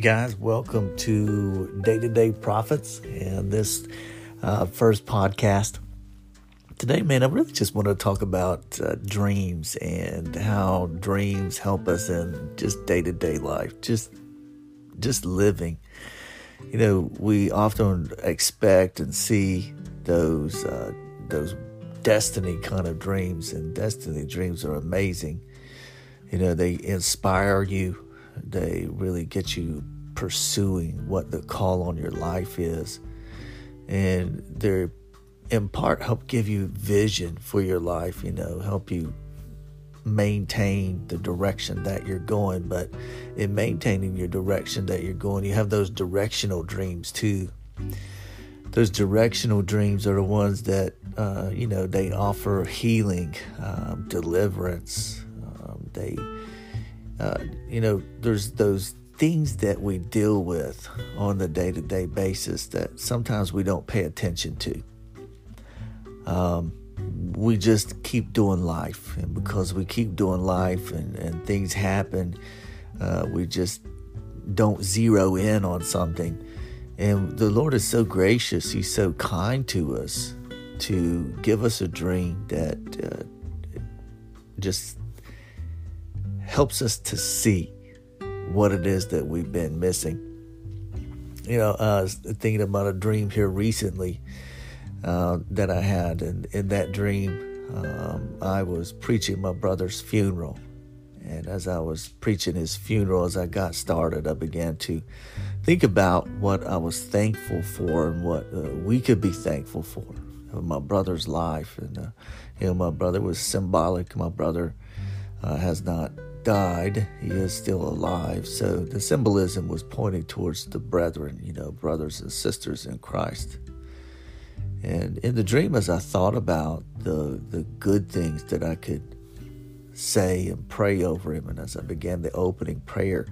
Guys, welcome to Day to Day Prophets and this uh, first podcast. Today, man, I really just want to talk about uh, dreams and how dreams help us in just day to day life, just just living. You know, we often expect and see those uh, those destiny kind of dreams, and destiny dreams are amazing. You know, they inspire you they really get you pursuing what the call on your life is. And they're in part help give you vision for your life, you know, help you maintain the direction that you're going. But in maintaining your direction that you're going, you have those directional dreams too. Those directional dreams are the ones that, uh, you know, they offer healing, um, deliverance. Um, they uh, you know, there's those things that we deal with on the day to day basis that sometimes we don't pay attention to. Um, we just keep doing life, and because we keep doing life and, and things happen, uh, we just don't zero in on something. And the Lord is so gracious, He's so kind to us to give us a dream that uh, just helps us to see what it is that we've been missing. You know, I was thinking about a dream here recently uh, that I had, and in that dream, um, I was preaching my brother's funeral. And as I was preaching his funeral, as I got started, I began to think about what I was thankful for and what uh, we could be thankful for of my brother's life. And, uh, you know, my brother was symbolic. My brother uh, has not died, he is still alive. So the symbolism was pointing towards the brethren, you know, brothers and sisters in Christ. And in the dream, as I thought about the the good things that I could say and pray over him, and as I began the opening prayer,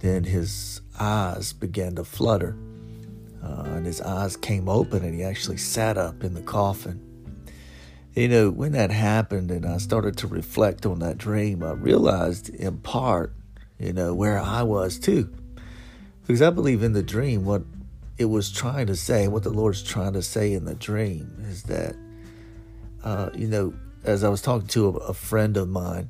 then his eyes began to flutter, uh, and his eyes came open, and he actually sat up in the coffin you know, when that happened and I started to reflect on that dream, I realized in part, you know, where I was too. Because I believe in the dream, what it was trying to say, what the Lord's trying to say in the dream is that, uh, you know, as I was talking to a, a friend of mine,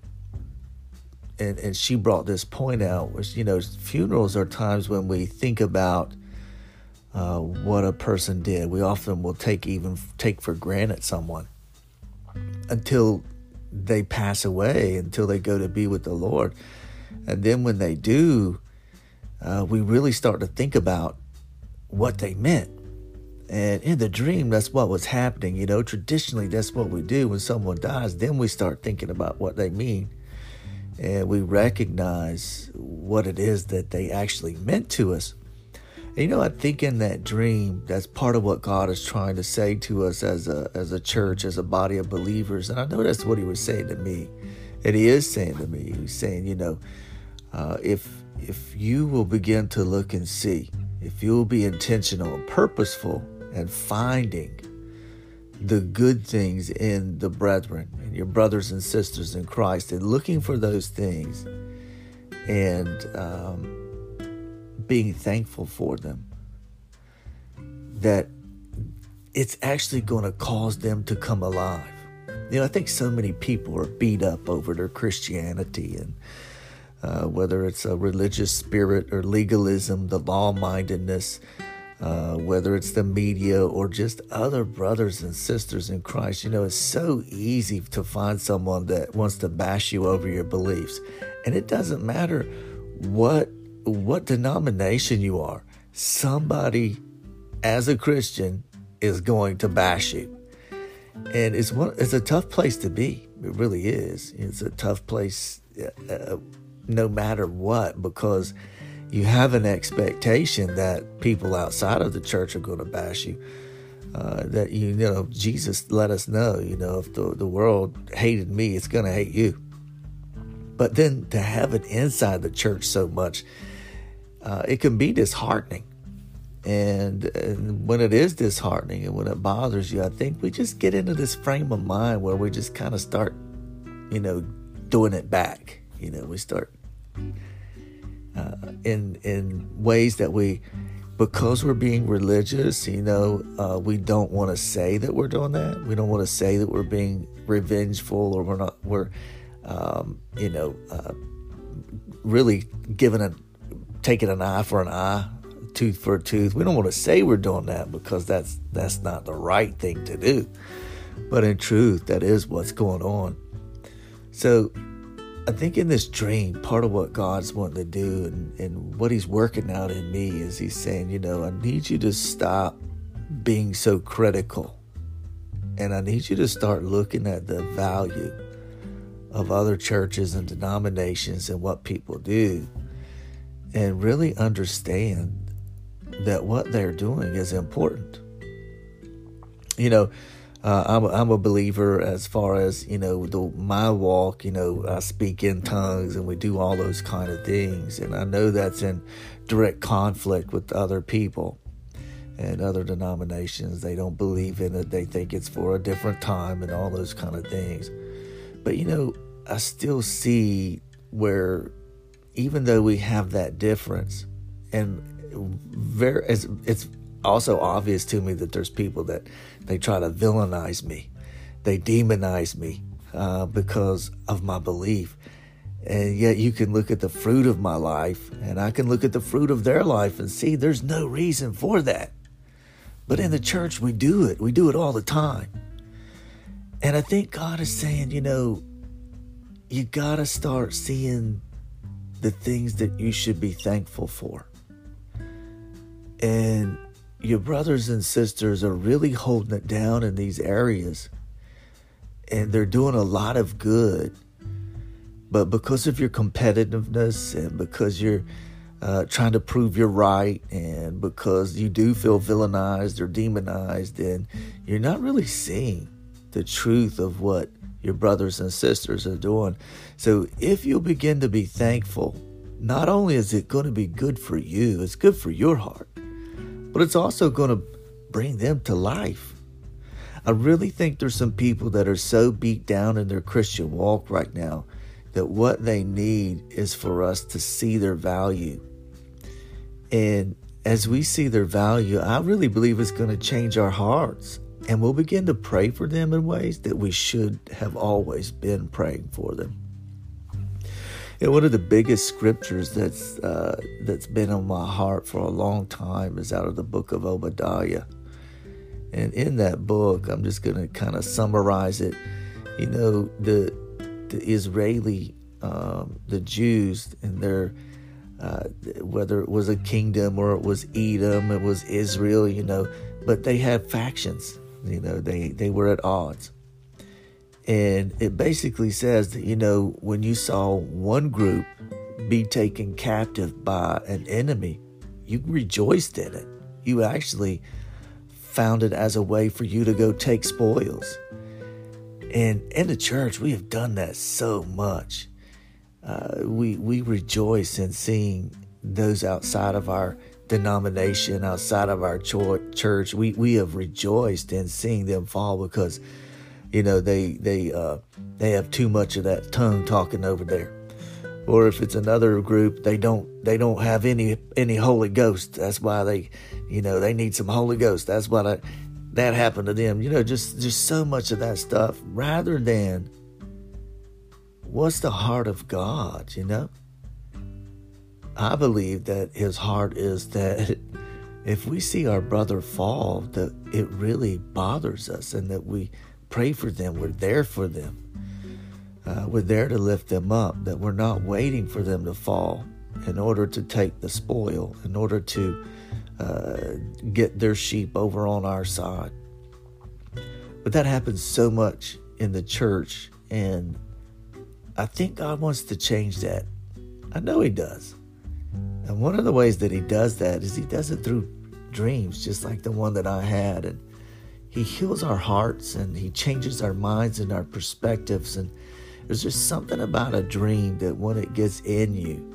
and, and she brought this point out, which, you know, funerals are times when we think about uh, what a person did. We often will take even take for granted someone until they pass away, until they go to be with the Lord. And then when they do, uh, we really start to think about what they meant. And in the dream, that's what was happening. You know, traditionally, that's what we do when someone dies. Then we start thinking about what they mean. And we recognize what it is that they actually meant to us. And you know, I think in that dream, that's part of what God is trying to say to us as a as a church, as a body of believers. And I know that's what He was saying to me, and He is saying to me. He's saying, you know, uh, if if you will begin to look and see, if you will be intentional and purposeful and finding the good things in the brethren your brothers and sisters in Christ, and looking for those things, and um, being thankful for them, that it's actually going to cause them to come alive. You know, I think so many people are beat up over their Christianity and uh, whether it's a religious spirit or legalism, the law mindedness, uh, whether it's the media or just other brothers and sisters in Christ. You know, it's so easy to find someone that wants to bash you over your beliefs. And it doesn't matter what what denomination you are, somebody as a Christian is going to bash you. And it's one, it's a tough place to be. It really is. It's a tough place uh, uh, no matter what because you have an expectation that people outside of the church are going to bash you. Uh, that you, you know, Jesus let us know, you know, if the, the world hated me, it's going to hate you. But then to have it inside the church so much, uh, it can be disheartening. And, and, when it is disheartening and when it bothers you, I think we just get into this frame of mind where we just kind of start, you know, doing it back. You know, we start uh, in in ways that we because we're being religious, you know, uh, we don't want to say that we're doing that. We don't want to say that we're being revengeful or we're not, we're, um, you know, uh, really giving a, taking an eye for an eye, tooth for a tooth. We don't want to say we're doing that because that's, that's not the right thing to do. But in truth, that is what's going on. So I think in this dream, part of what God's wanting to do and, and what He's working out in me is He's saying, you know, I need you to stop being so critical. And I need you to start looking at the value of other churches and denominations and what people do and really understand that what they're doing is important. You know, uh, I'm, a, I'm a believer as far as you know the, my walk you know i speak in tongues and we do all those kind of things. And i know that's in direct conflict with other people and other denominations. They don't believe in it. They think it's for a different time and all those kind of things. But you know i still see where even though we have that difference and very it's, it's also obvious to me that there's people that they try to villainize me, they demonize me uh, because of my belief. And yet you can look at the fruit of my life, and I can look at the fruit of their life and see there's no reason for that. But in the church, we do it. We do it all the time. And I think God is saying, you know, you got to start seeing the things that you should be thankful for. And your brothers and sisters are really holding it down in these areas and they're doing a lot of good. But because of your competitiveness and because you're uh, trying to prove you're right and because you do feel villainized or demonized, and you're not really seeing the truth of what your brothers and sisters are doing. So if you'll begin to be thankful, not only is it going to be good for you, it's good for your heart but it's also going to bring them to life. I really think there's some people that are so beat down in their Christian walk right now that what they need is for us to see their value. And as we see their value, I really believe it's going to change our hearts. And we'll begin to pray for them in ways that we should have always been praying for them. And one of the biggest scriptures that's uh, that's been on my heart for a long time is out of the book of Obadiah. And in that book, I'm just going to kind of summarize it. You know, the the Israeli, um, the Jews, and their uh, whether it was a kingdom or it was Edom, it was Israel. You know, but they had factions. You know, they they were at odds. And it basically says that, you know, when you saw one group be taken captive by an enemy, you rejoiced in it. You actually found it as a way for you to go take spoils. And in the church, we have done that so much. Uh, we we rejoice in seeing those outside of our denomination, outside of our church. We we have rejoiced in seeing them fall because you know they they uh, they have too much of that tongue talking over there. Or if it's another group they don't they don't have any any holy ghost. That's why they you know they need some holy ghost. That's why that happened to them. You know just just so much of that stuff rather than what's the heart of god you know i believe that his heart is that if we see our brother fall that it really bothers us and that we pray for them. We're there for them. Uh, we're there to lift them up, that we're not waiting for them to fall in order to take the spoil, in order to uh, get their sheep over on our side. But that happens so much in the church, and I think God wants to change that. I know He does. And one of the ways that He does that is He does it through dreams, just like the one that I had. And he heals our hearts and He changes our minds and our perspectives. And there's just something about a dream that when it gets in you,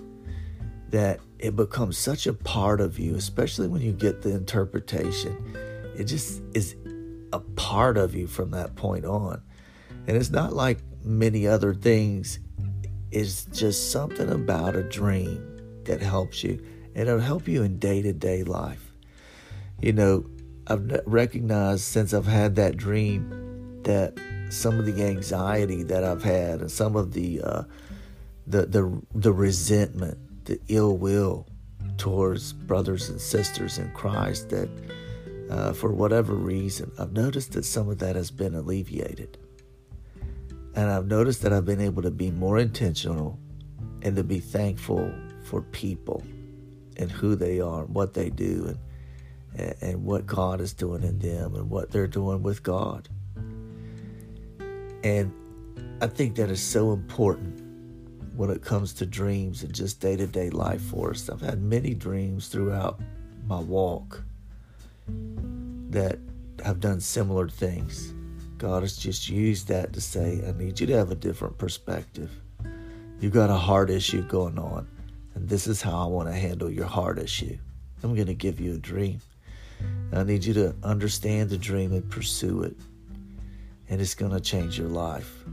that it becomes such a part of you, especially when you get the interpretation. It just is a part of you from that point on. And it's not like many other things, it's just something about a dream that helps you, and it'll help you in day to day life. You know, I've recognized since I've had that dream that some of the anxiety that I've had and some of the uh, the the the resentment, the ill will towards brothers and sisters in Christ that uh, for whatever reason, I've noticed that some of that has been alleviated. And I've noticed that I've been able to be more intentional and to be thankful for people and who they are, and what they do, and, and what God is doing in them and what they're doing with God. And I think that is so important when it comes to dreams and just day to day life for us. I've had many dreams throughout my walk that have done similar things. God has just used that to say, I need you to have a different perspective. You've got a heart issue going on, and this is how I want to handle your heart issue. I'm going to give you a dream. I need you to understand the dream and pursue it. And it's going to change your life.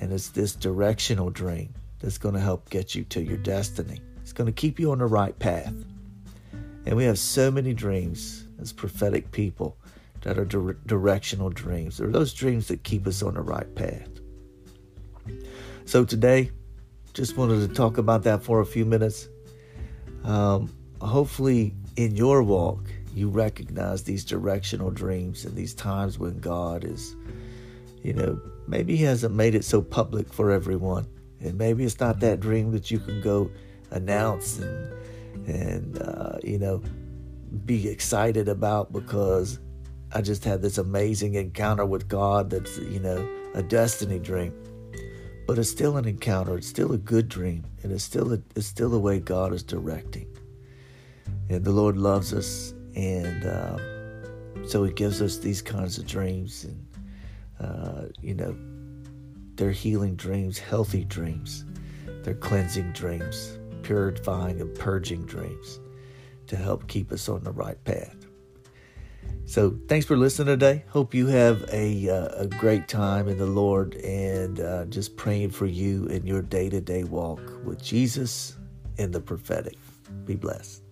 And it's this directional dream that's going to help get you to your destiny. It's going to keep you on the right path. And we have so many dreams as prophetic people that are dire- directional dreams. They're those dreams that keep us on the right path. So today, just wanted to talk about that for a few minutes. Um, hopefully, in your walk, you recognize these directional dreams and these times when God is, you know, maybe He hasn't made it so public for everyone, and maybe it's not that dream that you can go announce and and uh, you know be excited about because I just had this amazing encounter with God that's, you know, a destiny dream. But it's still an encounter. It's still a good dream. And it's still a, it's still the way God is directing. And the Lord loves us. And um, so He gives us these kinds of dreams. And, uh, you know, they're healing dreams, healthy dreams. They're cleansing dreams, purifying and purging dreams to help keep us on the right path. So, thanks for listening today. Hope you have a, uh, a great time in the Lord and uh, just praying for you in your day to day walk with Jesus and the prophetic. Be blessed.